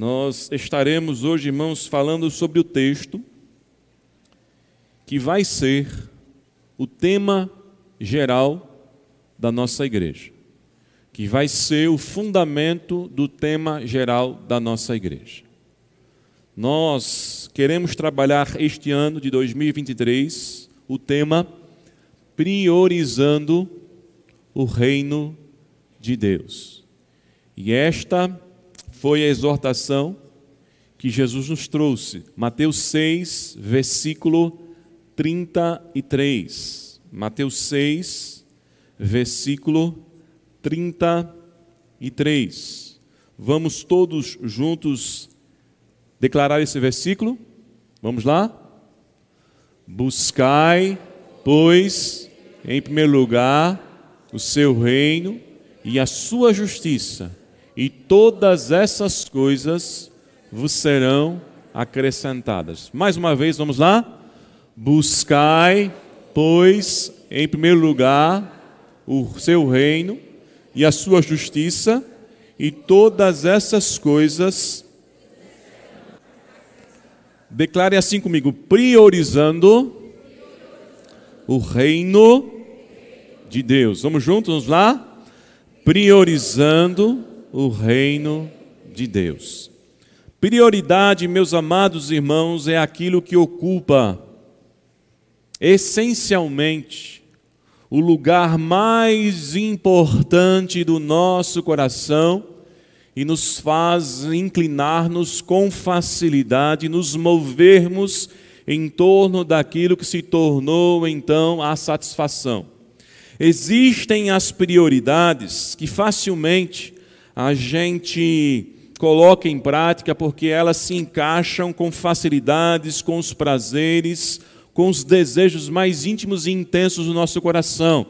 Nós estaremos hoje, irmãos, falando sobre o texto que vai ser o tema geral da nossa igreja, que vai ser o fundamento do tema geral da nossa igreja. Nós queremos trabalhar este ano de 2023 o tema priorizando o reino de Deus. E esta foi a exortação que Jesus nos trouxe. Mateus 6, versículo 33. Mateus 6, versículo 33. Vamos todos juntos declarar esse versículo? Vamos lá? Buscai, pois, em primeiro lugar, o seu reino e a sua justiça e todas essas coisas vos serão acrescentadas. Mais uma vez, vamos lá? Buscai, pois, em primeiro lugar, o seu reino e a sua justiça, e todas essas coisas. Declare assim comigo: priorizando o reino de Deus. Vamos juntos, vamos lá? Priorizando o reino de Deus. Prioridade, meus amados irmãos, é aquilo que ocupa essencialmente o lugar mais importante do nosso coração e nos faz inclinar-nos com facilidade, nos movermos em torno daquilo que se tornou então a satisfação. Existem as prioridades que facilmente a gente coloca em prática porque elas se encaixam com facilidades, com os prazeres, com os desejos mais íntimos e intensos do nosso coração.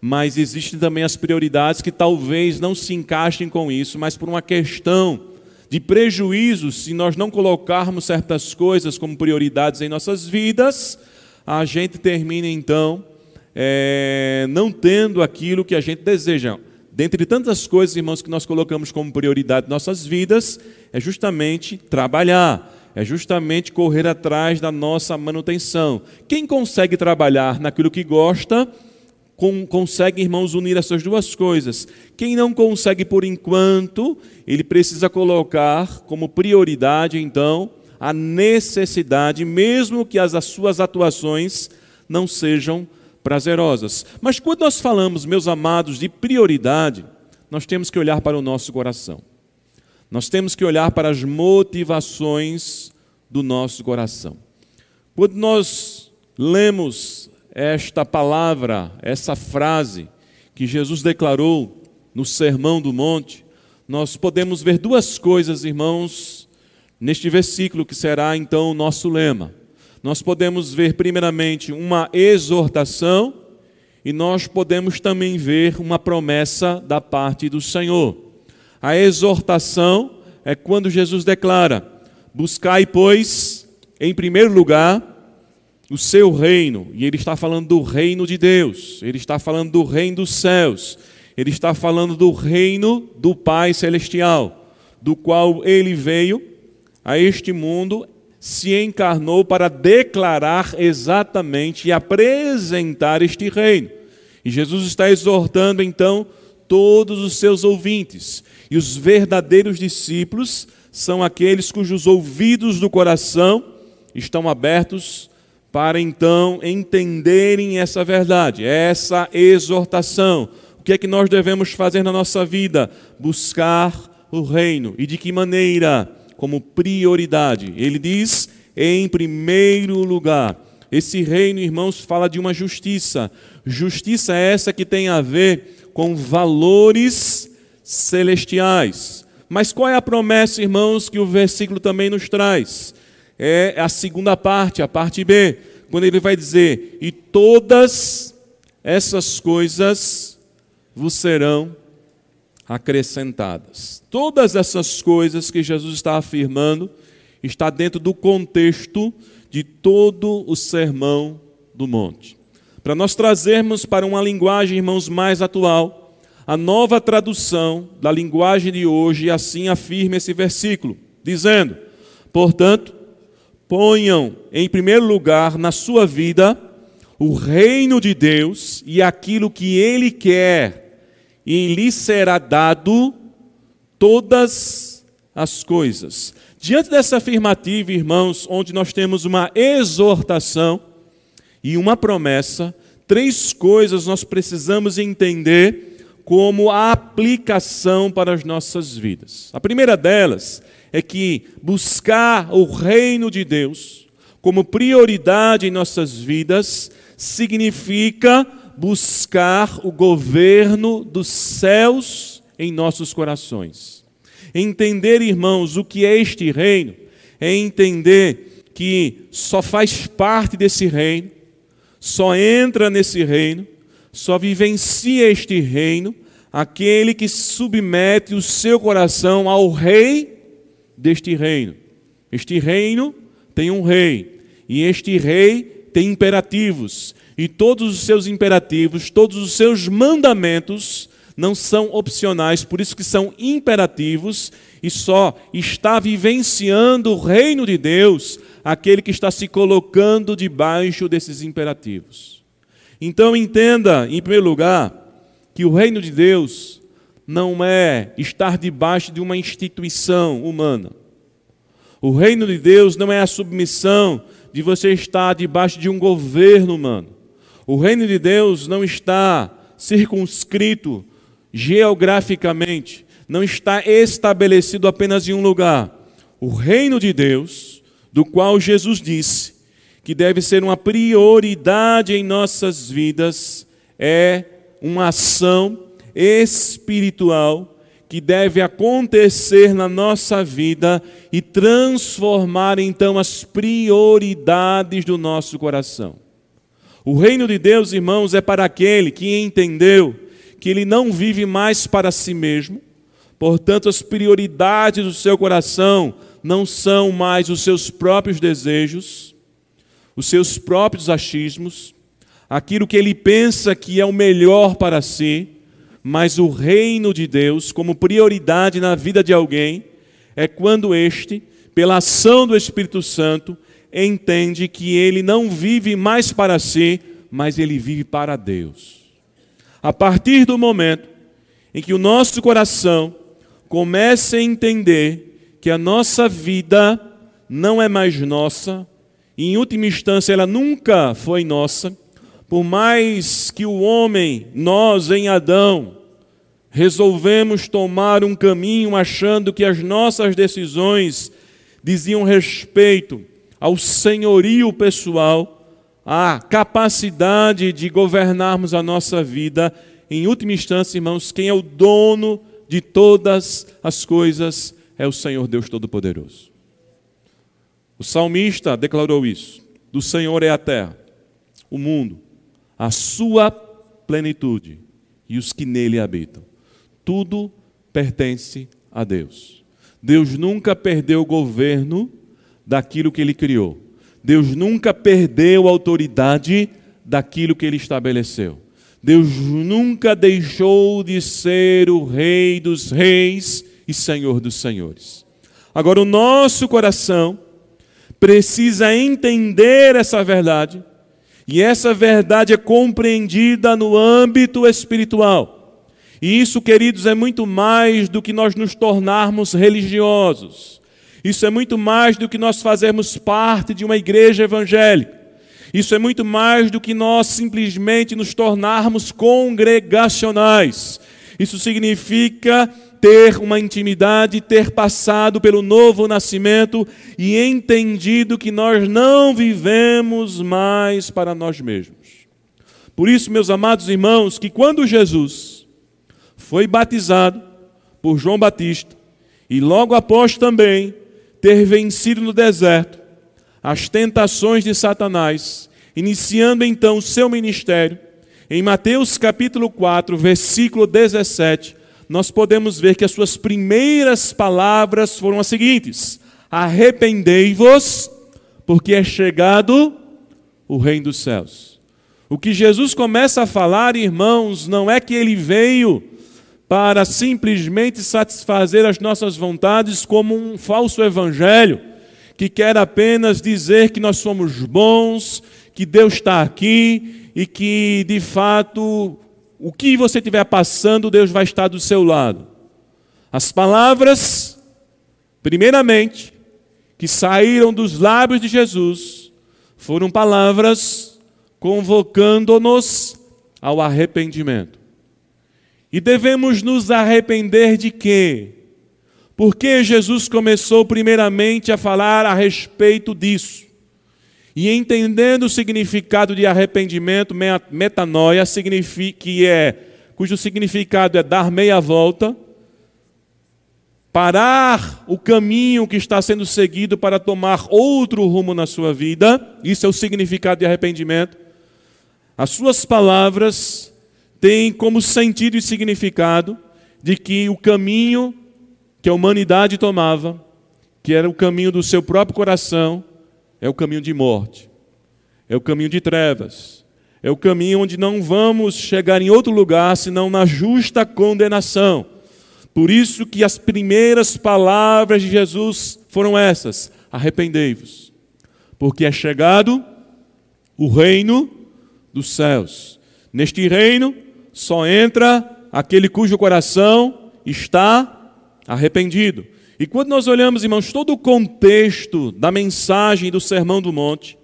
Mas existem também as prioridades que talvez não se encaixem com isso, mas por uma questão de prejuízo, se nós não colocarmos certas coisas como prioridades em nossas vidas, a gente termina então é, não tendo aquilo que a gente deseja. Dentre tantas coisas, irmãos, que nós colocamos como prioridade em nossas vidas, é justamente trabalhar, é justamente correr atrás da nossa manutenção. Quem consegue trabalhar naquilo que gosta, com, consegue, irmãos, unir essas duas coisas. Quem não consegue por enquanto, ele precisa colocar como prioridade, então, a necessidade, mesmo que as, as suas atuações não sejam prazerosas. Mas quando nós falamos, meus amados, de prioridade, nós temos que olhar para o nosso coração. Nós temos que olhar para as motivações do nosso coração. Quando nós lemos esta palavra, essa frase que Jesus declarou no Sermão do Monte, nós podemos ver duas coisas, irmãos, neste versículo que será então o nosso lema nós podemos ver, primeiramente, uma exortação e nós podemos também ver uma promessa da parte do Senhor. A exortação é quando Jesus declara: Buscai, pois, em primeiro lugar, o seu reino, e ele está falando do reino de Deus, ele está falando do reino dos céus, ele está falando do reino do Pai Celestial, do qual ele veio a este mundo se encarnou para declarar exatamente e apresentar este reino. E Jesus está exortando então todos os seus ouvintes. E os verdadeiros discípulos são aqueles cujos ouvidos do coração estão abertos para então entenderem essa verdade, essa exortação. O que é que nós devemos fazer na nossa vida? Buscar o reino. E de que maneira? Como prioridade. Ele diz em primeiro lugar. Esse reino, irmãos, fala de uma justiça. Justiça é essa que tem a ver com valores celestiais. Mas qual é a promessa, irmãos, que o versículo também nos traz? É a segunda parte, a parte B, quando ele vai dizer: E todas essas coisas vos serão acrescentadas. Todas essas coisas que Jesus está afirmando está dentro do contexto de todo o sermão do monte. Para nós trazermos para uma linguagem, irmãos, mais atual, a nova tradução da linguagem de hoje assim afirma esse versículo. dizendo: Portanto, ponham em primeiro lugar na sua vida o reino de Deus e aquilo que Ele quer, e lhe será dado todas as coisas. Diante dessa afirmativa, irmãos, onde nós temos uma exortação e uma promessa, três coisas nós precisamos entender como a aplicação para as nossas vidas. A primeira delas é que buscar o reino de Deus como prioridade em nossas vidas significa buscar o governo dos céus em nossos corações. Entender, irmãos, o que é este reino, é entender que só faz parte desse reino, só entra nesse reino, só vivencia este reino aquele que submete o seu coração ao rei deste reino. Este reino tem um rei, e este rei tem imperativos, e todos os seus imperativos, todos os seus mandamentos não são opcionais, por isso que são imperativos e só está vivenciando o reino de Deus aquele que está se colocando debaixo desses imperativos. Então entenda, em primeiro lugar, que o reino de Deus não é estar debaixo de uma instituição humana. O reino de Deus não é a submissão de você estar debaixo de um governo humano. O reino de Deus não está circunscrito geograficamente, não está estabelecido apenas em um lugar. O reino de Deus, do qual Jesus disse que deve ser uma prioridade em nossas vidas, é uma ação espiritual que deve acontecer na nossa vida e transformar então as prioridades do nosso coração. O reino de Deus, irmãos, é para aquele que entendeu que ele não vive mais para si mesmo, portanto, as prioridades do seu coração não são mais os seus próprios desejos, os seus próprios achismos, aquilo que ele pensa que é o melhor para si, mas o reino de Deus como prioridade na vida de alguém é quando este, pela ação do Espírito Santo, entende que ele não vive mais para si, mas ele vive para Deus. A partir do momento em que o nosso coração começa a entender que a nossa vida não é mais nossa, e em última instância ela nunca foi nossa, por mais que o homem, nós em Adão, resolvemos tomar um caminho achando que as nossas decisões diziam respeito ao senhorio pessoal, à capacidade de governarmos a nossa vida, em última instância, irmãos, quem é o dono de todas as coisas é o Senhor Deus Todo-Poderoso. O salmista declarou isso: do Senhor é a terra, o mundo, a sua plenitude e os que nele habitam tudo pertence a Deus. Deus nunca perdeu o governo daquilo que ele criou. Deus nunca perdeu a autoridade daquilo que ele estabeleceu. Deus nunca deixou de ser o Rei dos Reis e Senhor dos Senhores. Agora, o nosso coração precisa entender essa verdade, e essa verdade é compreendida no âmbito espiritual. E isso, queridos, é muito mais do que nós nos tornarmos religiosos. Isso é muito mais do que nós fazermos parte de uma igreja evangélica. Isso é muito mais do que nós simplesmente nos tornarmos congregacionais. Isso significa ter uma intimidade, ter passado pelo novo nascimento e entendido que nós não vivemos mais para nós mesmos. Por isso, meus amados irmãos, que quando Jesus foi batizado por João Batista e logo após também ter vencido no deserto as tentações de Satanás, iniciando então o seu ministério, em Mateus capítulo 4, versículo 17, nós podemos ver que as suas primeiras palavras foram as seguintes: Arrependei-vos, porque é chegado o reino dos céus. O que Jesus começa a falar, irmãos, não é que ele veio para simplesmente satisfazer as nossas vontades como um falso evangelho que quer apenas dizer que nós somos bons, que Deus está aqui e que de fato o que você estiver passando, Deus vai estar do seu lado. As palavras, primeiramente, que saíram dos lábios de Jesus, foram palavras convocando-nos ao arrependimento. E devemos nos arrepender de quê? Porque Jesus começou primeiramente a falar a respeito disso. E entendendo o significado de arrependimento, metanoia, que é, cujo significado é dar meia volta, parar o caminho que está sendo seguido para tomar outro rumo na sua vida, isso é o significado de arrependimento. As suas palavras têm como sentido e significado de que o caminho que a humanidade tomava, que era o caminho do seu próprio coração, é o caminho de morte, é o caminho de trevas, é o caminho onde não vamos chegar em outro lugar senão na justa condenação. Por isso que as primeiras palavras de Jesus foram essas: arrependei-vos, porque é chegado o reino dos céus. Neste reino só entra aquele cujo coração está arrependido. E quando nós olhamos, irmãos, todo o contexto da mensagem do Sermão do Monte,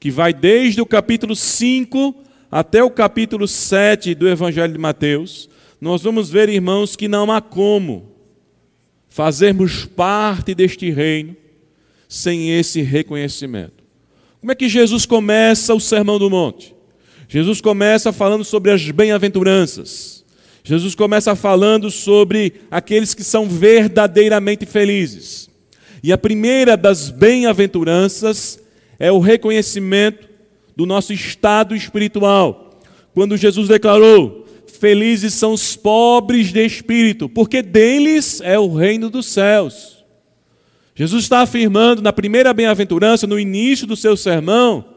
que vai desde o capítulo 5 até o capítulo 7 do Evangelho de Mateus, nós vamos ver, irmãos, que não há como fazermos parte deste reino sem esse reconhecimento. Como é que Jesus começa o Sermão do Monte? Jesus começa falando sobre as bem-aventuranças. Jesus começa falando sobre aqueles que são verdadeiramente felizes. E a primeira das bem-aventuranças é o reconhecimento do nosso estado espiritual. Quando Jesus declarou: Felizes são os pobres de espírito, porque deles é o reino dos céus. Jesus está afirmando na primeira bem-aventurança, no início do seu sermão,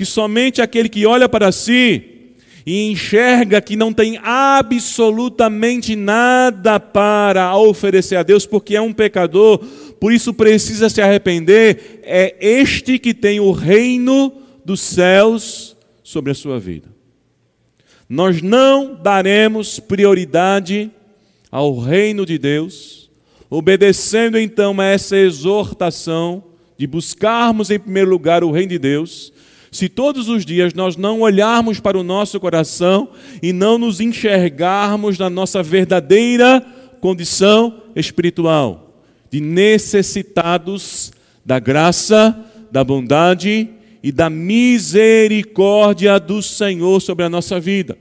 que somente aquele que olha para si e enxerga que não tem absolutamente nada para oferecer a Deus, porque é um pecador, por isso precisa se arrepender, é este que tem o reino dos céus sobre a sua vida. Nós não daremos prioridade ao reino de Deus, obedecendo então a essa exortação de buscarmos em primeiro lugar o reino de Deus se todos os dias nós não olharmos para o nosso coração e não nos enxergarmos na nossa verdadeira condição espiritual, de necessitados da graça, da bondade e da misericórdia do Senhor sobre a nossa vida.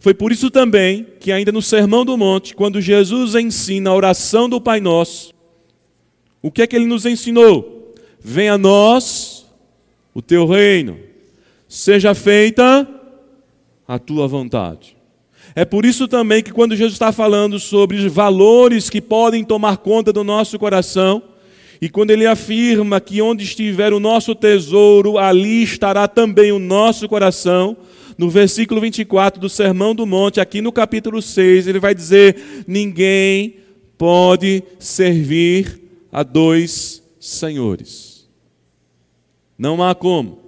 Foi por isso também que, ainda no Sermão do Monte, quando Jesus ensina a oração do Pai Nosso, o que é que ele nos ensinou? Venha a nós o teu reino seja feita a tua vontade. É por isso também que, quando Jesus está falando sobre os valores que podem tomar conta do nosso coração, e quando ele afirma que onde estiver o nosso tesouro, ali estará também o nosso coração, no versículo 24 do Sermão do Monte, aqui no capítulo 6, ele vai dizer: Ninguém pode servir a dois senhores. Não há como.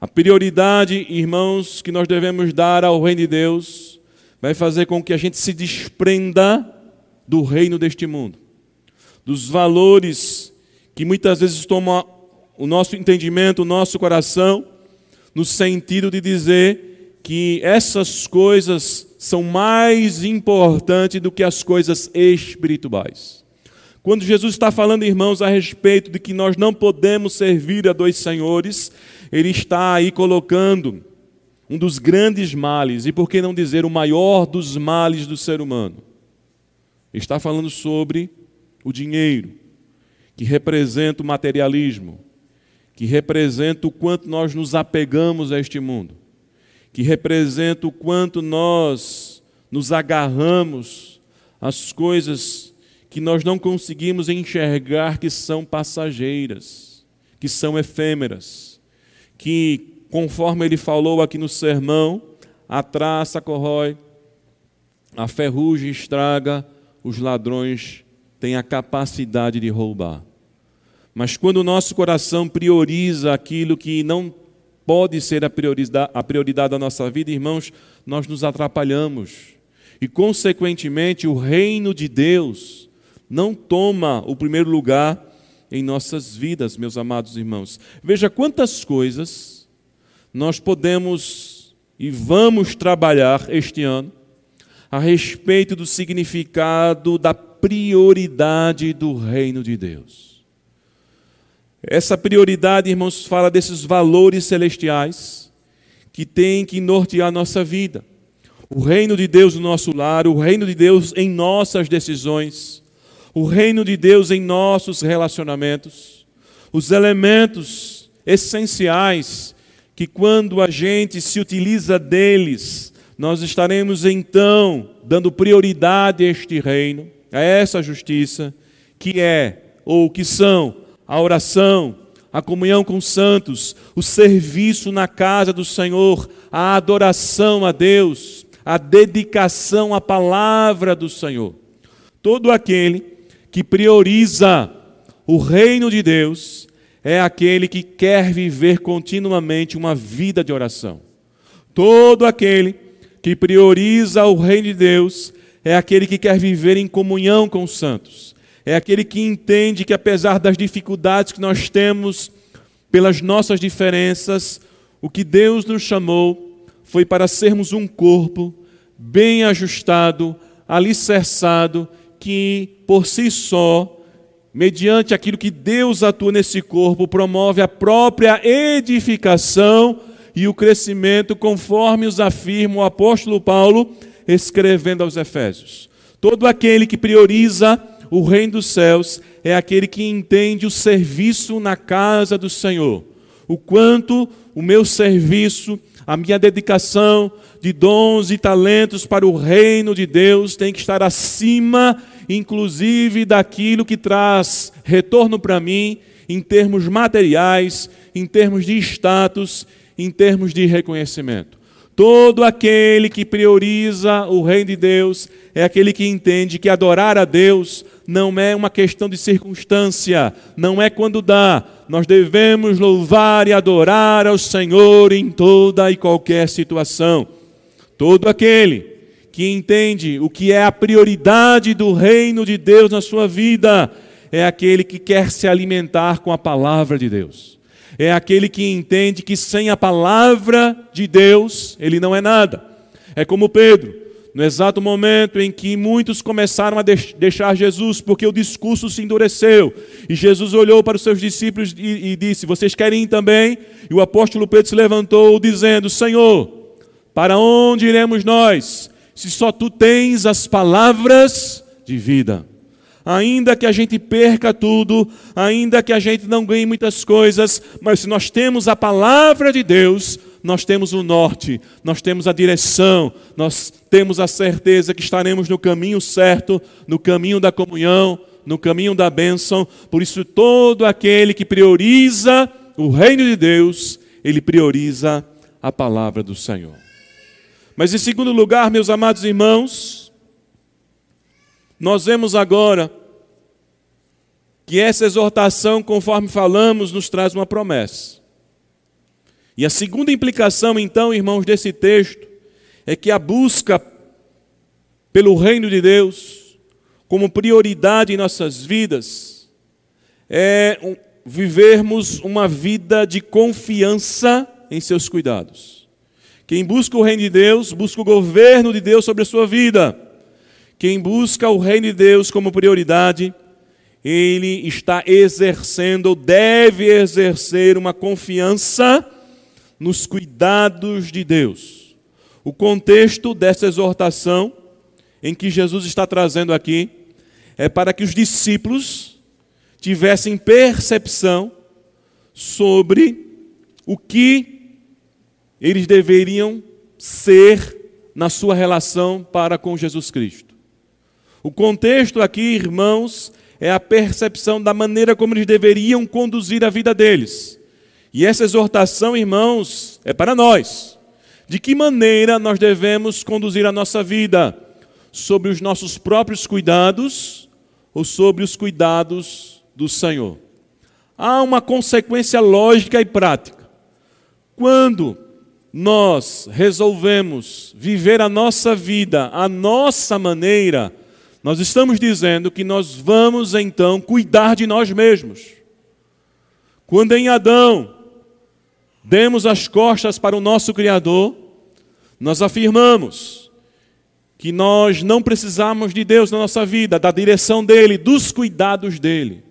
A prioridade, irmãos, que nós devemos dar ao reino de Deus vai fazer com que a gente se desprenda do reino deste mundo, dos valores que muitas vezes tomam o nosso entendimento, o nosso coração, no sentido de dizer que essas coisas são mais importantes do que as coisas espirituais. Quando Jesus está falando, irmãos, a respeito de que nós não podemos servir a dois senhores, ele está aí colocando um dos grandes males, e por que não dizer o maior dos males do ser humano? Está falando sobre o dinheiro, que representa o materialismo, que representa o quanto nós nos apegamos a este mundo, que representa o quanto nós nos agarramos às coisas que nós não conseguimos enxergar que são passageiras, que são efêmeras que, conforme ele falou aqui no sermão, a traça corrói, A ferrugem estraga, os ladrões têm a capacidade de roubar. Mas quando o nosso coração prioriza aquilo que não pode ser a prioridade, a prioridade da nossa vida, irmãos, nós nos atrapalhamos. E, consequentemente, o reino de Deus não toma o primeiro lugar em nossas vidas, meus amados irmãos. Veja quantas coisas nós podemos e vamos trabalhar este ano a respeito do significado da prioridade do reino de Deus. Essa prioridade, irmãos, fala desses valores celestiais que têm que nortear nossa vida. O reino de Deus no nosso lar, o reino de Deus em nossas decisões, o reino de Deus em nossos relacionamentos, os elementos essenciais que, quando a gente se utiliza deles, nós estaremos então dando prioridade a este reino, a essa justiça, que é, ou que são, a oração, a comunhão com os santos, o serviço na casa do Senhor, a adoração a Deus, a dedicação à palavra do Senhor. Todo aquele que prioriza o reino de Deus é aquele que quer viver continuamente uma vida de oração. Todo aquele que prioriza o reino de Deus é aquele que quer viver em comunhão com os santos. É aquele que entende que, apesar das dificuldades que nós temos, pelas nossas diferenças, o que Deus nos chamou foi para sermos um corpo bem ajustado, alicerçado, que por si só, mediante aquilo que Deus atua nesse corpo, promove a própria edificação e o crescimento, conforme os afirma o apóstolo Paulo, escrevendo aos Efésios. Todo aquele que prioriza o reino dos céus é aquele que entende o serviço na casa do Senhor. O quanto o meu serviço, a minha dedicação de dons e talentos para o reino de Deus tem que estar acima, inclusive, daquilo que traz retorno para mim em termos materiais, em termos de status em termos de reconhecimento. Todo aquele que prioriza o reino de Deus é aquele que entende que adorar a Deus não é uma questão de circunstância, não é quando dá. Nós devemos louvar e adorar ao Senhor em toda e qualquer situação. Todo aquele que entende o que é a prioridade do reino de Deus na sua vida é aquele que quer se alimentar com a palavra de Deus é aquele que entende que sem a palavra de Deus ele não é nada. É como Pedro, no exato momento em que muitos começaram a deixar Jesus, porque o discurso se endureceu, e Jesus olhou para os seus discípulos e, e disse: Vocês querem ir também? E o apóstolo Pedro se levantou, dizendo: Senhor, para onde iremos nós, se só tu tens as palavras de vida? ainda que a gente perca tudo, ainda que a gente não ganhe muitas coisas, mas se nós temos a palavra de Deus, nós temos o norte, nós temos a direção, nós temos a certeza que estaremos no caminho certo, no caminho da comunhão, no caminho da bênção. Por isso, todo aquele que prioriza o reino de Deus, ele prioriza a palavra do Senhor. Mas em segundo lugar, meus amados irmãos, nós vemos agora que essa exortação, conforme falamos, nos traz uma promessa. E a segunda implicação, então, irmãos, desse texto, é que a busca pelo reino de Deus, como prioridade em nossas vidas, é vivermos uma vida de confiança em seus cuidados. Quem busca o reino de Deus, busca o governo de Deus sobre a sua vida. Quem busca o reino de Deus como prioridade, ele está exercendo, deve exercer uma confiança nos cuidados de Deus. O contexto dessa exortação, em que Jesus está trazendo aqui, é para que os discípulos tivessem percepção sobre o que eles deveriam ser na sua relação para com Jesus Cristo. O contexto aqui, irmãos, é a percepção da maneira como eles deveriam conduzir a vida deles. E essa exortação, irmãos, é para nós. De que maneira nós devemos conduzir a nossa vida? sobre os nossos próprios cuidados ou sobre os cuidados do Senhor. Há uma consequência lógica e prática. Quando nós resolvemos viver a nossa vida à nossa maneira, nós estamos dizendo que nós vamos então cuidar de nós mesmos. Quando em Adão demos as costas para o nosso Criador, nós afirmamos que nós não precisamos de Deus na nossa vida, da direção dele, dos cuidados dele.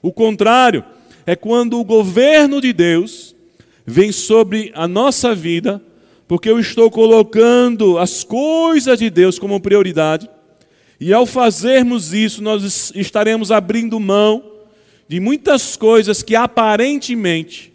O contrário é quando o governo de Deus vem sobre a nossa vida, porque eu estou colocando as coisas de Deus como prioridade, e ao fazermos isso, nós estaremos abrindo mão de muitas coisas que aparentemente,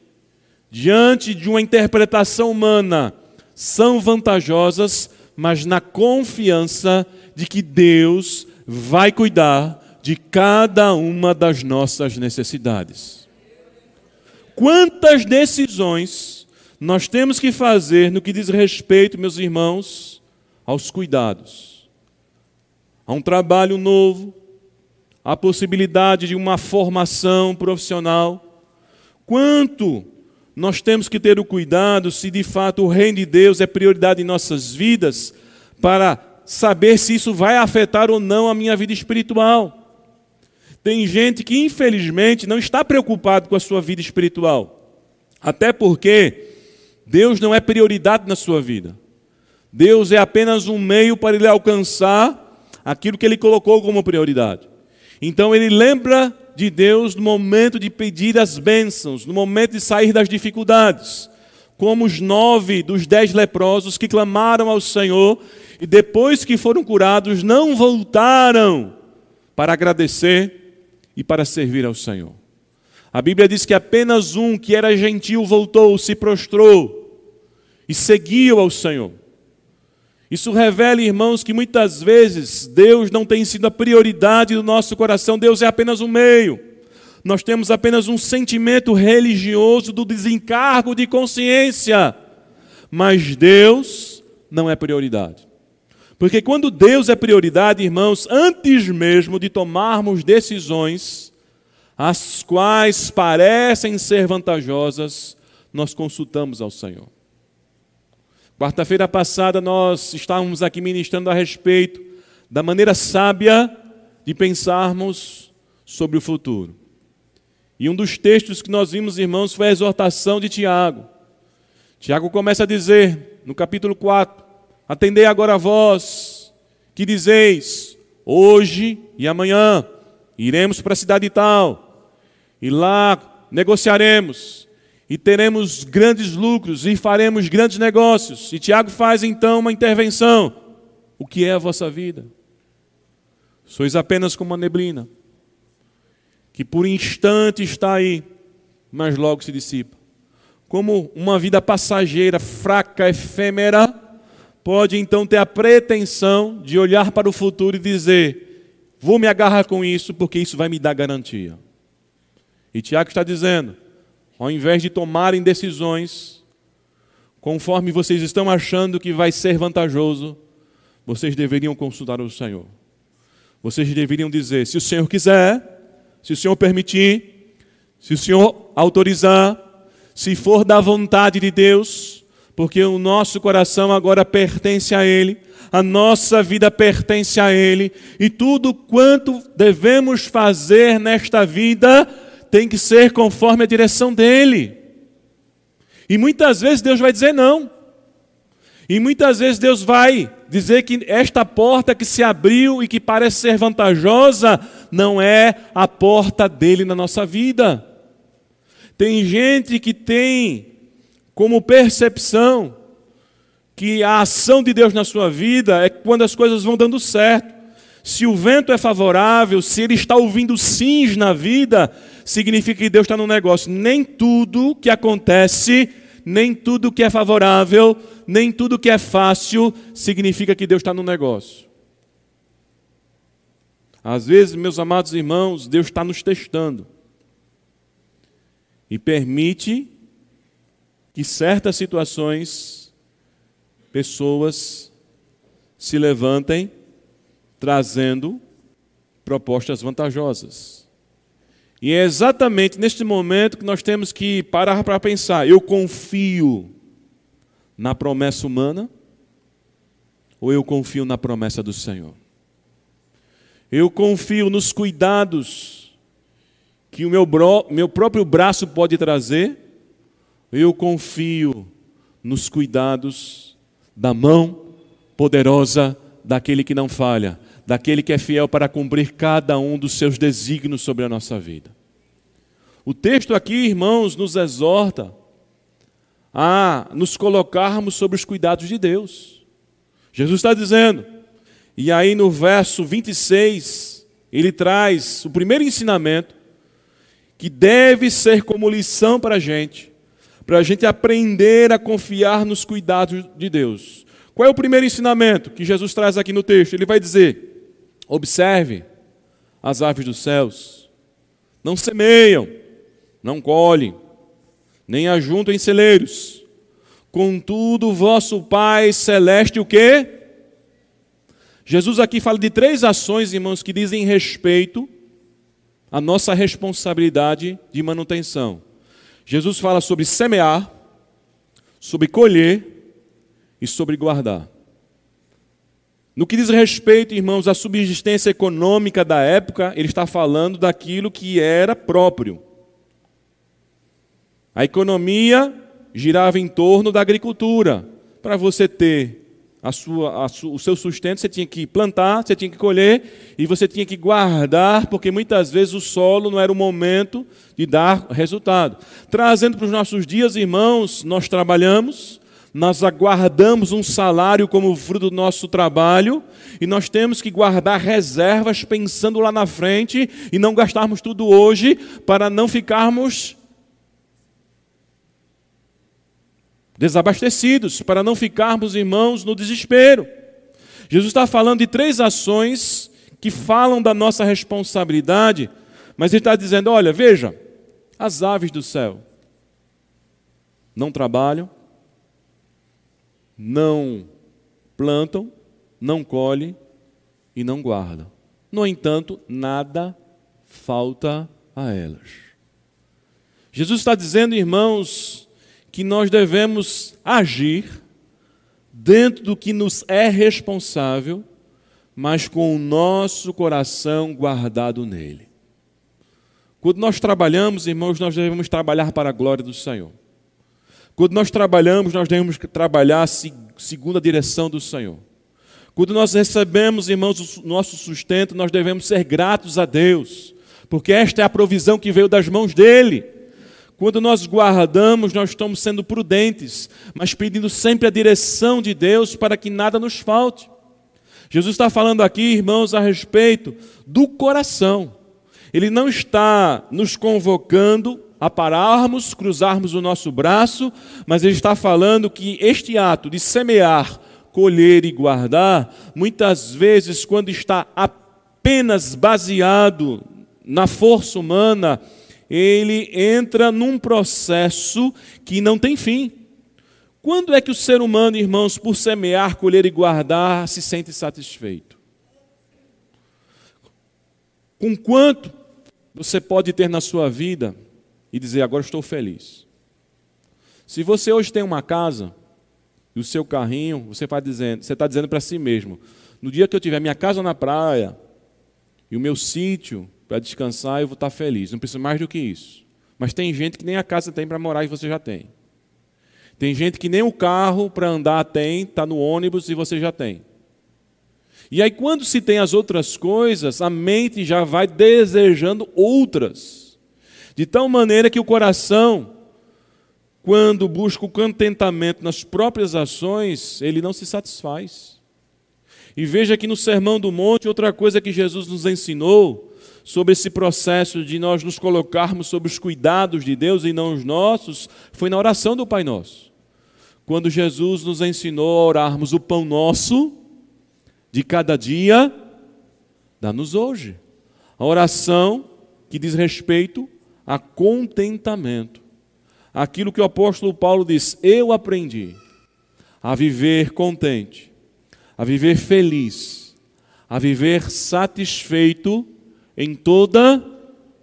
diante de uma interpretação humana, são vantajosas, mas na confiança de que Deus vai cuidar de cada uma das nossas necessidades. Quantas decisões nós temos que fazer no que diz respeito, meus irmãos, aos cuidados? A um trabalho novo, a possibilidade de uma formação profissional. Quanto nós temos que ter o cuidado se de fato o reino de Deus é prioridade em nossas vidas para saber se isso vai afetar ou não a minha vida espiritual. Tem gente que, infelizmente, não está preocupado com a sua vida espiritual. Até porque Deus não é prioridade na sua vida. Deus é apenas um meio para ele alcançar aquilo que ele colocou como prioridade. Então ele lembra de Deus no momento de pedir as bênçãos, no momento de sair das dificuldades, como os nove dos dez leprosos que clamaram ao Senhor e depois que foram curados não voltaram para agradecer e para servir ao Senhor. A Bíblia diz que apenas um que era gentil voltou, se prostrou e seguiu ao Senhor. Isso revela, irmãos, que muitas vezes Deus não tem sido a prioridade do nosso coração, Deus é apenas um meio. Nós temos apenas um sentimento religioso do desencargo de consciência, mas Deus não é prioridade. Porque quando Deus é prioridade, irmãos, antes mesmo de tomarmos decisões, as quais parecem ser vantajosas, nós consultamos ao Senhor. Quarta-feira passada nós estávamos aqui ministrando a respeito da maneira sábia de pensarmos sobre o futuro. E um dos textos que nós vimos, irmãos, foi a exortação de Tiago. Tiago começa a dizer, no capítulo 4, Atendei agora a vós, que dizeis: hoje e amanhã iremos para a cidade tal, e lá negociaremos, e teremos grandes lucros, e faremos grandes negócios. E Tiago faz então uma intervenção: o que é a vossa vida? Sois apenas como uma neblina, que por instante está aí, mas logo se dissipa. Como uma vida passageira, fraca, efêmera, pode então ter a pretensão de olhar para o futuro e dizer: vou me agarrar com isso porque isso vai me dar garantia. E Tiago está dizendo: ao invés de tomarem decisões conforme vocês estão achando que vai ser vantajoso, vocês deveriam consultar o Senhor. Vocês deveriam dizer: se o Senhor quiser, se o Senhor permitir, se o Senhor autorizar, se for da vontade de Deus, porque o nosso coração agora pertence a Ele, a nossa vida pertence a Ele, e tudo quanto devemos fazer nesta vida tem que ser conforme a direção dEle. E muitas vezes Deus vai dizer não. E muitas vezes Deus vai dizer que esta porta que se abriu e que parece ser vantajosa não é a porta dele na nossa vida. Tem gente que tem como percepção que a ação de Deus na sua vida é quando as coisas vão dando certo. Se o vento é favorável, se ele está ouvindo sims na vida, significa que Deus está no negócio. Nem tudo que acontece, nem tudo que é favorável, nem tudo que é fácil, significa que Deus está no negócio. Às vezes, meus amados irmãos, Deus está nos testando e permite que certas situações, pessoas se levantem trazendo propostas vantajosas. E é exatamente neste momento que nós temos que parar para pensar: eu confio na promessa humana ou eu confio na promessa do Senhor? Eu confio nos cuidados que o meu, bro, meu próprio braço pode trazer, eu confio nos cuidados da mão poderosa daquele que não falha, daquele que é fiel para cumprir cada um dos seus desígnios sobre a nossa vida. O texto aqui, irmãos, nos exorta a nos colocarmos sobre os cuidados de Deus. Jesus está dizendo, e aí no verso 26, ele traz o primeiro ensinamento que deve ser como lição para a gente, para a gente aprender a confiar nos cuidados de Deus. Qual é o primeiro ensinamento que Jesus traz aqui no texto? Ele vai dizer: observe as aves dos céus, não semeiam, não colhem, nem ajuntam em celeiros. Contudo, vosso Pai celeste o quê? Jesus aqui fala de três ações, irmãos, que dizem respeito à nossa responsabilidade de manutenção. Jesus fala sobre semear, sobre colher e sobre guardar. No que diz respeito, irmãos, à subsistência econômica da época, ele está falando daquilo que era próprio. A economia girava em torno da agricultura. Para você ter a sua, a su, o seu sustento, você tinha que plantar, você tinha que colher e você tinha que guardar, porque muitas vezes o solo não era o momento de dar resultado. Trazendo para os nossos dias, irmãos, nós trabalhamos, nós aguardamos um salário como fruto do nosso trabalho e nós temos que guardar reservas pensando lá na frente e não gastarmos tudo hoje para não ficarmos desabastecidos, para não ficarmos, irmãos, no desespero. Jesus está falando de três ações que falam da nossa responsabilidade, mas ele está dizendo: olha, veja, as aves do céu não trabalham, não plantam, não colhem e não guardam. No entanto, nada falta a elas. Jesus está dizendo, irmãos, que nós devemos agir dentro do que nos é responsável, mas com o nosso coração guardado nele. Quando nós trabalhamos, irmãos, nós devemos trabalhar para a glória do Senhor. Quando nós trabalhamos, nós devemos trabalhar segundo a direção do Senhor. Quando nós recebemos, irmãos, o nosso sustento, nós devemos ser gratos a Deus, porque esta é a provisão que veio das mãos dele. Quando nós guardamos, nós estamos sendo prudentes, mas pedindo sempre a direção de Deus para que nada nos falte. Jesus está falando aqui, irmãos, a respeito do coração. Ele não está nos convocando a pararmos, cruzarmos o nosso braço, mas ele está falando que este ato de semear, colher e guardar, muitas vezes, quando está apenas baseado na força humana, ele entra num processo que não tem fim. Quando é que o ser humano, irmãos, por semear, colher e guardar, se sente satisfeito? Com quanto você pode ter na sua vida e dizer, agora estou feliz? Se você hoje tem uma casa e o seu carrinho, você está dizendo, está dizendo para si mesmo, no dia que eu tiver minha casa na praia e o meu sítio para descansar, eu vou estar feliz. Não preciso mais do que isso. Mas tem gente que nem a casa tem para morar e você já tem. Tem gente que nem o carro para andar tem, está no ônibus e você já tem. E aí, quando se tem as outras coisas, a mente já vai desejando outras. De tal maneira que o coração, quando busca o contentamento nas próprias ações, ele não se satisfaz. E veja que no Sermão do Monte, outra coisa que Jesus nos ensinou sobre esse processo de nós nos colocarmos sob os cuidados de Deus e não os nossos, foi na oração do Pai Nosso. Quando Jesus nos ensinou a orarmos o pão nosso de cada dia, dá-nos hoje. A oração que diz respeito a contentamento. Aquilo que o apóstolo Paulo diz: Eu aprendi a viver contente, a viver feliz, a viver satisfeito em toda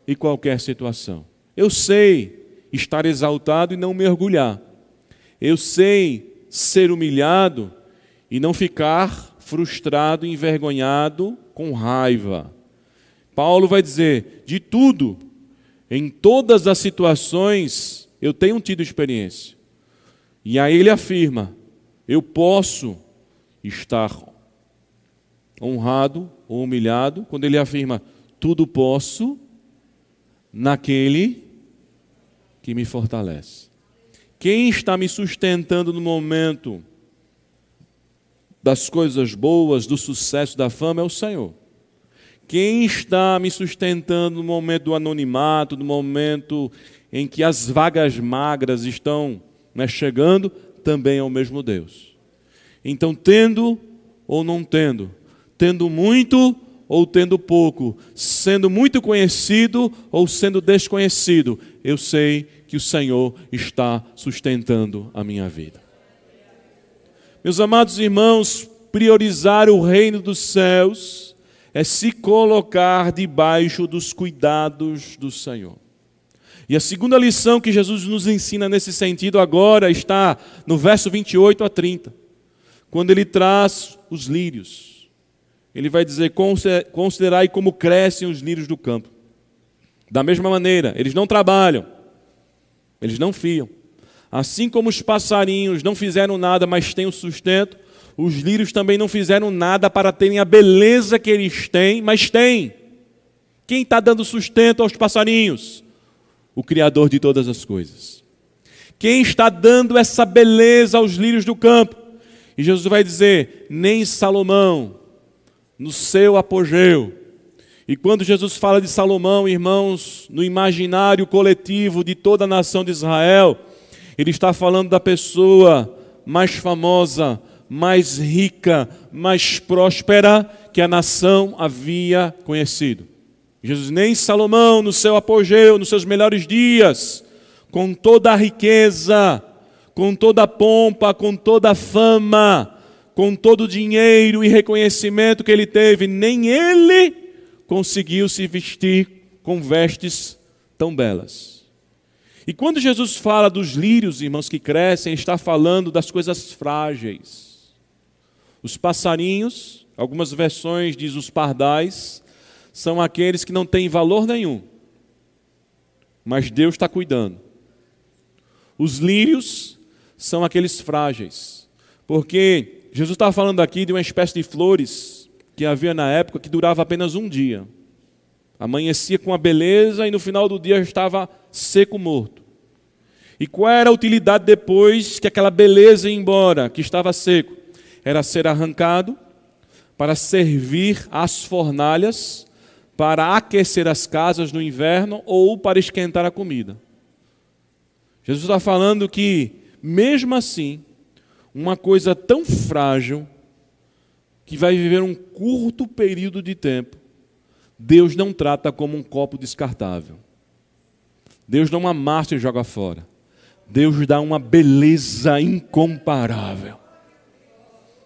e qualquer situação. Eu sei estar exaltado e não mergulhar. Eu sei ser humilhado e não ficar frustrado, envergonhado, com raiva. Paulo vai dizer: de tudo, em todas as situações, eu tenho tido experiência. E aí ele afirma: eu posso estar honrado ou humilhado, quando ele afirma: tudo posso naquele que me fortalece. Quem está me sustentando no momento das coisas boas, do sucesso, da fama é o Senhor. Quem está me sustentando no momento do anonimato, no momento em que as vagas magras estão né, chegando, também é o mesmo Deus. Então, tendo ou não tendo, tendo muito ou tendo pouco, sendo muito conhecido ou sendo desconhecido, eu sei que o Senhor está sustentando a minha vida. Meus amados irmãos, priorizar o reino dos céus é se colocar debaixo dos cuidados do Senhor. E a segunda lição que Jesus nos ensina nesse sentido agora está no verso 28 a 30, quando ele traz os lírios. Ele vai dizer: Considerai como crescem os lírios do campo. Da mesma maneira, eles não trabalham, eles não fiam. Assim como os passarinhos não fizeram nada, mas têm o sustento, os lírios também não fizeram nada para terem a beleza que eles têm, mas têm. Quem está dando sustento aos passarinhos? O Criador de todas as coisas. Quem está dando essa beleza aos lírios do campo? E Jesus vai dizer: nem Salomão, no seu apogeu. E quando Jesus fala de Salomão, irmãos, no imaginário coletivo de toda a nação de Israel, ele está falando da pessoa mais famosa, mais rica, mais próspera que a nação havia conhecido. Jesus, nem Salomão, no seu apogeu, nos seus melhores dias, com toda a riqueza, com toda a pompa, com toda a fama, com todo o dinheiro e reconhecimento que ele teve, nem ele conseguiu se vestir com vestes tão belas. E quando Jesus fala dos lírios, irmãos, que crescem, está falando das coisas frágeis os passarinhos, algumas versões diz os pardais, são aqueles que não têm valor nenhum, mas Deus está cuidando. Os lírios são aqueles frágeis, porque Jesus estava falando aqui de uma espécie de flores que havia na época que durava apenas um dia. Amanhecia com a beleza e no final do dia estava seco, morto. E qual era a utilidade depois que aquela beleza ia embora, que estava seco? era ser arrancado para servir as fornalhas, para aquecer as casas no inverno ou para esquentar a comida. Jesus está falando que, mesmo assim, uma coisa tão frágil, que vai viver um curto período de tempo, Deus não trata como um copo descartável. Deus não amassa e joga fora. Deus dá uma beleza incomparável.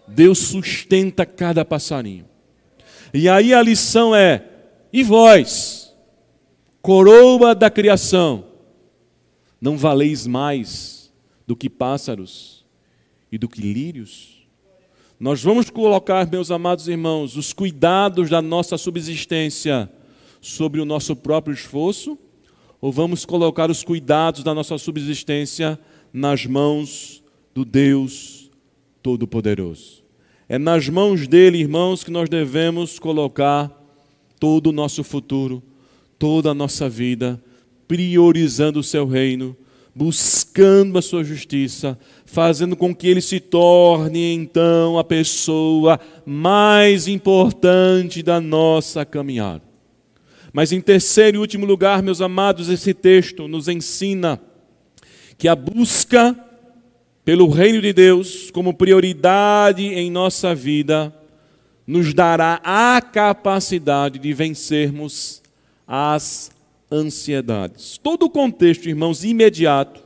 Deus sustenta cada passarinho. E aí a lição é: e vós, coroa da criação, não valeis mais do que pássaros e do que lírios? Nós vamos colocar, meus amados irmãos, os cuidados da nossa subsistência sobre o nosso próprio esforço, ou vamos colocar os cuidados da nossa subsistência nas mãos do Deus Todo-Poderoso? É nas mãos dele, irmãos, que nós devemos colocar todo o nosso futuro, toda a nossa vida, priorizando o seu reino, buscando a sua justiça, fazendo com que ele se torne então a pessoa mais importante da nossa caminhada. Mas em terceiro e último lugar, meus amados, esse texto nos ensina que a busca pelo reino de Deus como prioridade em nossa vida, nos dará a capacidade de vencermos as ansiedades. Todo o contexto, irmãos, imediato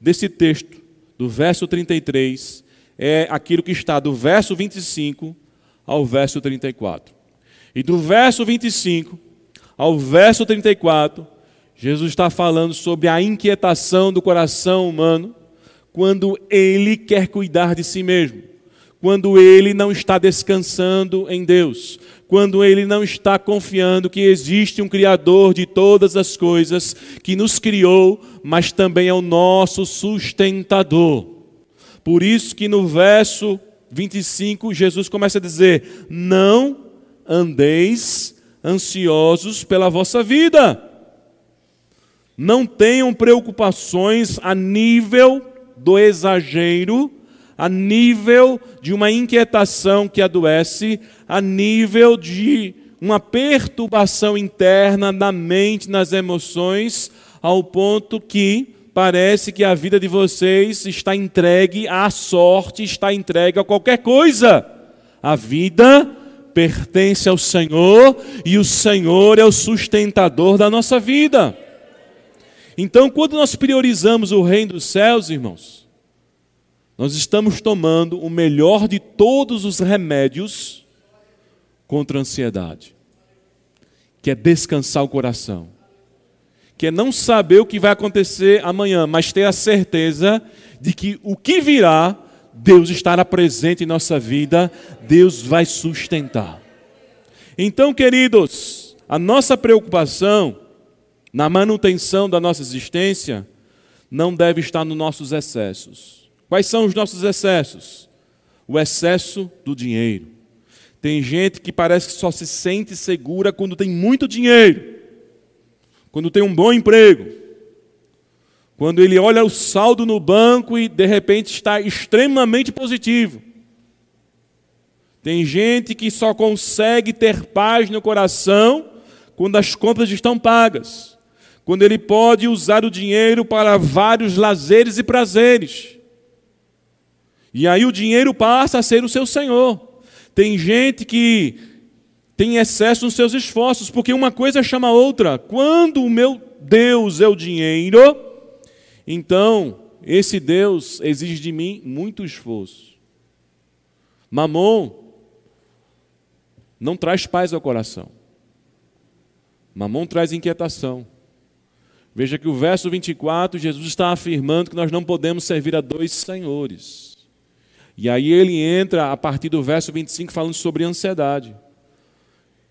desse texto, do verso 33, é aquilo que está do verso 25 ao verso 34. E do verso 25 ao verso 34, Jesus está falando sobre a inquietação do coração humano quando ele quer cuidar de si mesmo, quando ele não está descansando em Deus, quando ele não está confiando que existe um Criador de todas as coisas, que nos criou, mas também é o nosso sustentador. Por isso que no verso 25 Jesus começa a dizer: Não andeis ansiosos pela vossa vida. Não tenham preocupações a nível do exagero, a nível de uma inquietação que adoece, a nível de uma perturbação interna na mente, nas emoções, ao ponto que parece que a vida de vocês está entregue à sorte, está entregue a qualquer coisa. A vida pertence ao Senhor e o Senhor é o sustentador da nossa vida. Então, quando nós priorizamos o reino dos céus, irmãos, nós estamos tomando o melhor de todos os remédios contra a ansiedade, que é descansar o coração, que é não saber o que vai acontecer amanhã, mas ter a certeza de que o que virá, Deus estará presente em nossa vida, Deus vai sustentar. Então, queridos, a nossa preocupação na manutenção da nossa existência não deve estar nos nossos excessos Quais são os nossos excessos? O excesso do dinheiro. Tem gente que parece que só se sente segura quando tem muito dinheiro, quando tem um bom emprego, quando ele olha o saldo no banco e de repente está extremamente positivo. Tem gente que só consegue ter paz no coração quando as contas estão pagas, quando ele pode usar o dinheiro para vários lazeres e prazeres. E aí o dinheiro passa a ser o seu senhor. Tem gente que tem excesso nos seus esforços, porque uma coisa chama a outra. Quando o meu Deus é o dinheiro, então esse Deus exige de mim muito esforço. Mamon não traz paz ao coração. Mamon traz inquietação. Veja que o verso 24, Jesus está afirmando que nós não podemos servir a dois senhores. E aí ele entra a partir do verso 25 falando sobre ansiedade.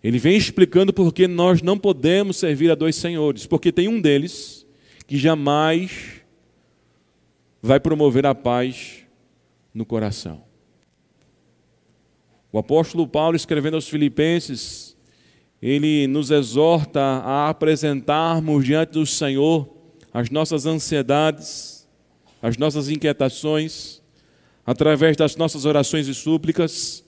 Ele vem explicando por que nós não podemos servir a dois senhores, porque tem um deles que jamais vai promover a paz no coração. O apóstolo Paulo, escrevendo aos Filipenses, ele nos exorta a apresentarmos diante do Senhor as nossas ansiedades, as nossas inquietações, através das nossas orações e súplicas,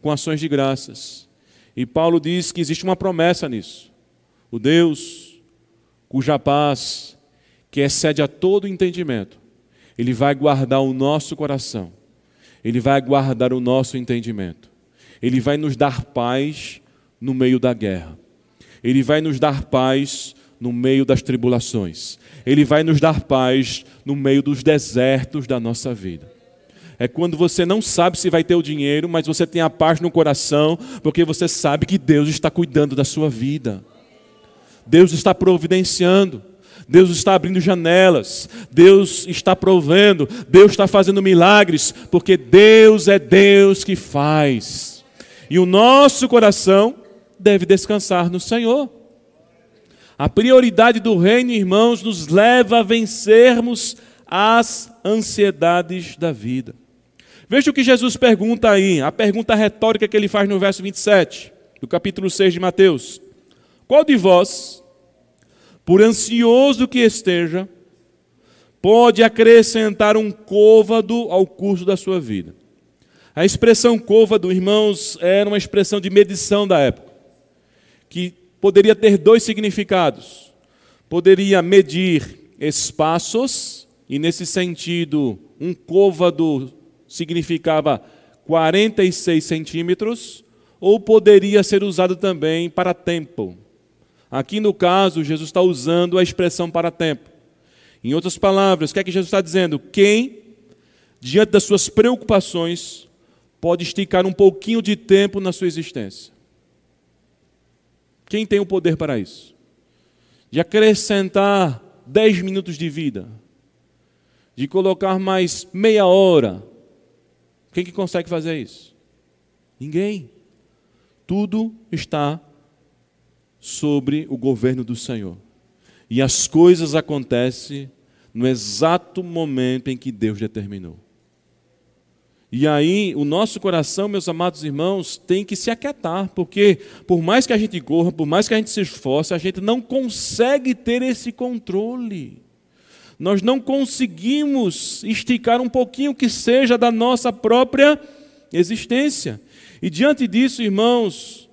com ações de graças. E Paulo diz que existe uma promessa nisso. O Deus cuja paz, que excede a todo entendimento, Ele vai guardar o nosso coração, Ele vai guardar o nosso entendimento, Ele vai nos dar paz no meio da guerra, Ele vai nos dar paz no meio das tribulações, Ele vai nos dar paz no meio dos desertos da nossa vida. É quando você não sabe se vai ter o dinheiro, mas você tem a paz no coração, porque você sabe que Deus está cuidando da sua vida. Deus está providenciando. Deus está abrindo janelas, Deus está provendo, Deus está fazendo milagres, porque Deus é Deus que faz. E o nosso coração deve descansar no Senhor. A prioridade do reino, irmãos, nos leva a vencermos as ansiedades da vida. Veja o que Jesus pergunta aí, a pergunta retórica que ele faz no verso 27, do capítulo 6 de Mateus. Qual de vós, por ansioso que esteja, pode acrescentar um côvado ao curso da sua vida? A expressão côvado, irmãos, era uma expressão de medição da época, que poderia ter dois significados. Poderia medir espaços, e nesse sentido, um côvado significava 46 centímetros, ou poderia ser usado também para tempo. Aqui no caso, Jesus está usando a expressão para tempo. Em outras palavras, o que é que Jesus está dizendo? Quem, diante das suas preocupações, pode esticar um pouquinho de tempo na sua existência? Quem tem o poder para isso? De acrescentar 10 minutos de vida, de colocar mais meia hora. Quem que consegue fazer isso? Ninguém. Tudo está sobre o governo do Senhor. E as coisas acontecem no exato momento em que Deus determinou. E aí, o nosso coração, meus amados irmãos, tem que se aquietar, porque por mais que a gente corra, por mais que a gente se esforce, a gente não consegue ter esse controle. Nós não conseguimos esticar um pouquinho que seja da nossa própria existência. E diante disso, irmãos,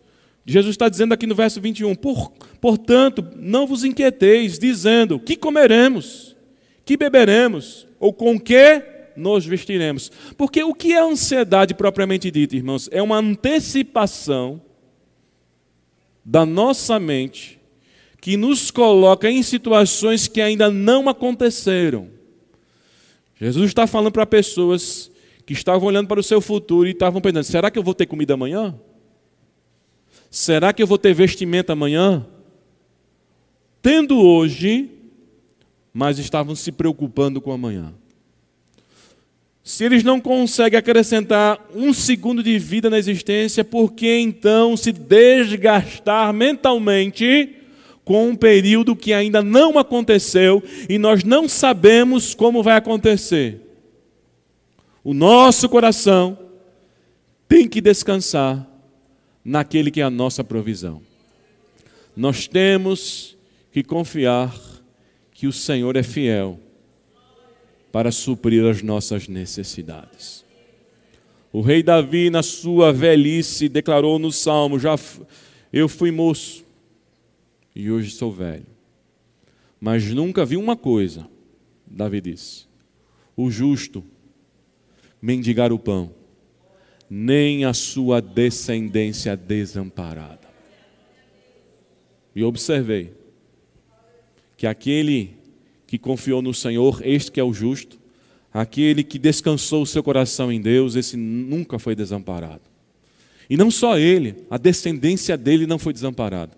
Jesus está dizendo aqui no verso 21, Por, portanto, não vos inquieteis, dizendo, que comeremos, que beberemos, ou com que nos vestiremos. Porque o que é ansiedade propriamente dita, irmãos? É uma antecipação da nossa mente que nos coloca em situações que ainda não aconteceram. Jesus está falando para pessoas que estavam olhando para o seu futuro e estavam pensando: será que eu vou ter comida amanhã? Será que eu vou ter vestimenta amanhã? Tendo hoje, mas estavam se preocupando com amanhã. Se eles não conseguem acrescentar um segundo de vida na existência, por que então se desgastar mentalmente com um período que ainda não aconteceu e nós não sabemos como vai acontecer? O nosso coração tem que descansar naquele que é a nossa provisão. Nós temos que confiar que o Senhor é fiel para suprir as nossas necessidades. O rei Davi, na sua velhice, declarou no salmo: Já eu fui moço e hoje sou velho, mas nunca vi uma coisa, Davi disse: o justo mendigar o pão, nem a sua descendência desamparada. E observei que aquele que confiou no Senhor, este que é o justo, aquele que descansou o seu coração em Deus, esse nunca foi desamparado. E não só ele, a descendência dele não foi desamparada.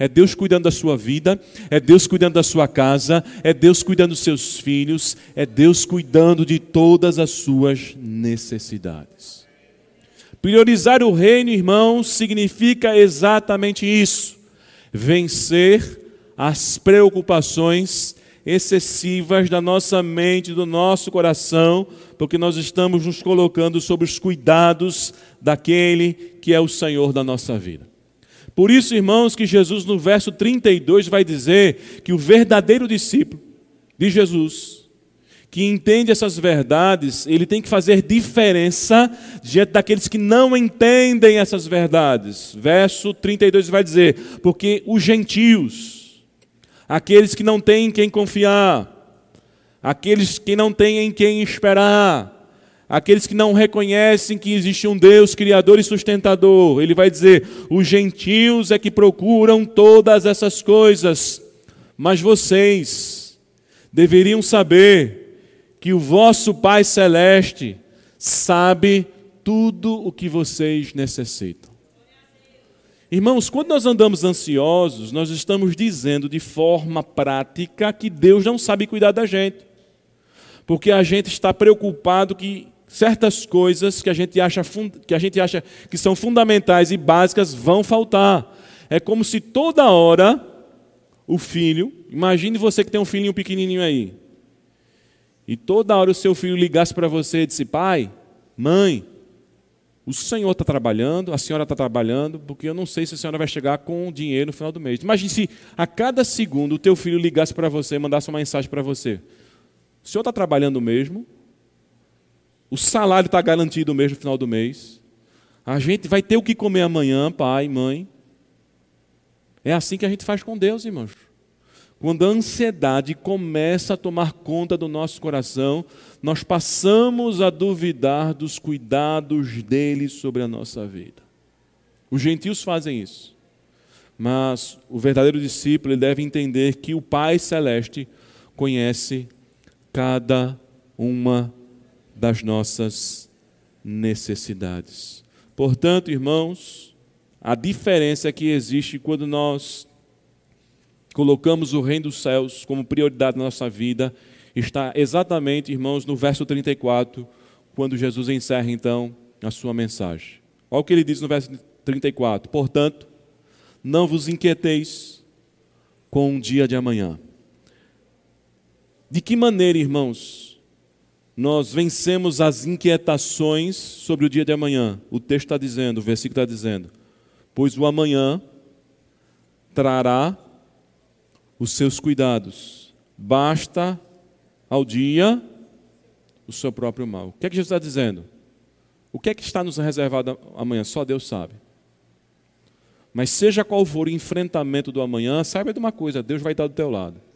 É Deus cuidando da sua vida, é Deus cuidando da sua casa, é Deus cuidando dos seus filhos, é Deus cuidando de todas as suas necessidades. Priorizar o reino, irmãos, significa exatamente isso: vencer as preocupações excessivas da nossa mente, do nosso coração, porque nós estamos nos colocando sob os cuidados daquele que é o Senhor da nossa vida. Por isso, irmãos, que Jesus no verso 32 vai dizer que o verdadeiro discípulo de Jesus, que entende essas verdades, ele tem que fazer diferença diante daqueles que não entendem essas verdades. Verso 32 vai dizer: porque os gentios, aqueles que não têm em quem confiar, aqueles que não têm em quem esperar, aqueles que não reconhecem que existe um Deus criador e sustentador. Ele vai dizer: os gentios é que procuram todas essas coisas, mas vocês deveriam saber que o vosso Pai Celeste sabe tudo o que vocês necessitam. Irmãos, quando nós andamos ansiosos, nós estamos dizendo de forma prática que Deus não sabe cuidar da gente. Porque a gente está preocupado que certas coisas que a gente acha que, a gente acha que são fundamentais e básicas vão faltar. É como se toda hora o filho, imagine você que tem um filhinho pequenininho aí, e toda hora o seu filho ligasse para você e disse: Pai, mãe, o senhor está trabalhando, a senhora está trabalhando, porque eu não sei se a senhora vai chegar com dinheiro no final do mês. Imagine se a cada segundo o teu filho ligasse para você, mandasse uma mensagem para você. O senhor está trabalhando mesmo? O salário está garantido mesmo no final do mês? A gente vai ter o que comer amanhã, pai, mãe? É assim que a gente faz com Deus, irmãos. Quando a ansiedade começa a tomar conta do nosso coração, nós passamos a duvidar dos cuidados dele sobre a nossa vida. Os gentios fazem isso. Mas o verdadeiro discípulo deve entender que o Pai Celeste conhece cada uma das nossas necessidades. Portanto, irmãos, a diferença que existe quando nós colocamos o reino dos céus como prioridade na nossa vida está exatamente, irmãos, no verso 34, quando Jesus encerra então a sua mensagem. Olha o que ele diz no verso 34: Portanto, não vos inquieteis com o dia de amanhã. De que maneira, irmãos, nós vencemos as inquietações sobre o dia de amanhã? O texto está dizendo, o versículo está dizendo: Pois o amanhã trará os seus cuidados, basta ao dia o seu próprio mal. O que é que Jesus está dizendo? O que é que está nos reservado amanhã? Só Deus sabe. Mas seja qual for o enfrentamento do amanhã, saiba de uma coisa: Deus vai estar do teu lado.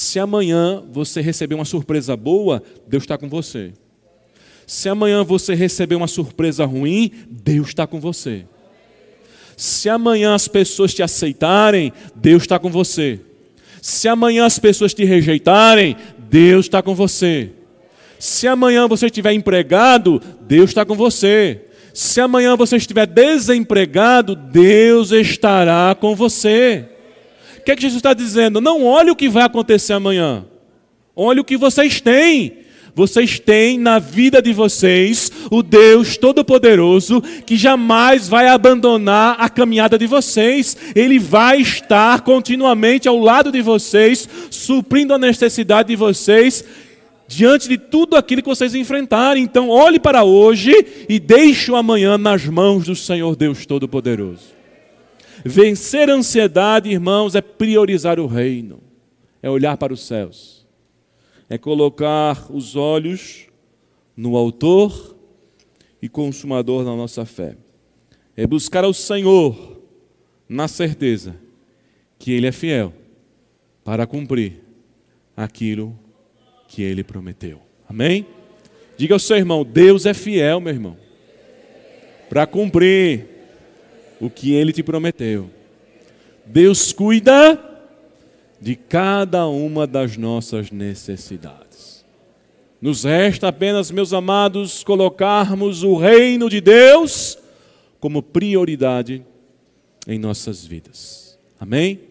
Se amanhã você receber uma surpresa boa, Deus está com você. Se amanhã você receber uma surpresa ruim, Deus está com você. Se amanhã as pessoas te aceitarem, Deus está com você. Se amanhã as pessoas te rejeitarem, Deus está com você. Se amanhã você estiver empregado, Deus está com você. Se amanhã você estiver desempregado, Deus estará com você. Que, é que Jesus está dizendo? Não olhe o que vai acontecer amanhã. Olhe o que vocês têm. Vocês têm na vida de vocês o Deus Todo-Poderoso que jamais vai abandonar a caminhada de vocês. Ele vai estar continuamente ao lado de vocês, suprindo a necessidade de vocês diante de tudo aquilo que vocês enfrentarem. Então, olhe para hoje e deixe o amanhã nas mãos do Senhor Deus Todo-Poderoso. Vencer a ansiedade, irmãos, é priorizar o reino, é olhar para os céus, é colocar os olhos no Autor e Consumador da nossa fé, é buscar ao Senhor na certeza que Ele é fiel para cumprir aquilo que ele prometeu. Amém? Diga ao seu irmão: Deus é fiel, meu irmão, para cumprir o que ele te prometeu. Deus cuida de cada uma das nossas necessidades. Nos resta apenas, meus amados, colocarmos o reino de Deus como prioridade em nossas vidas. Amém?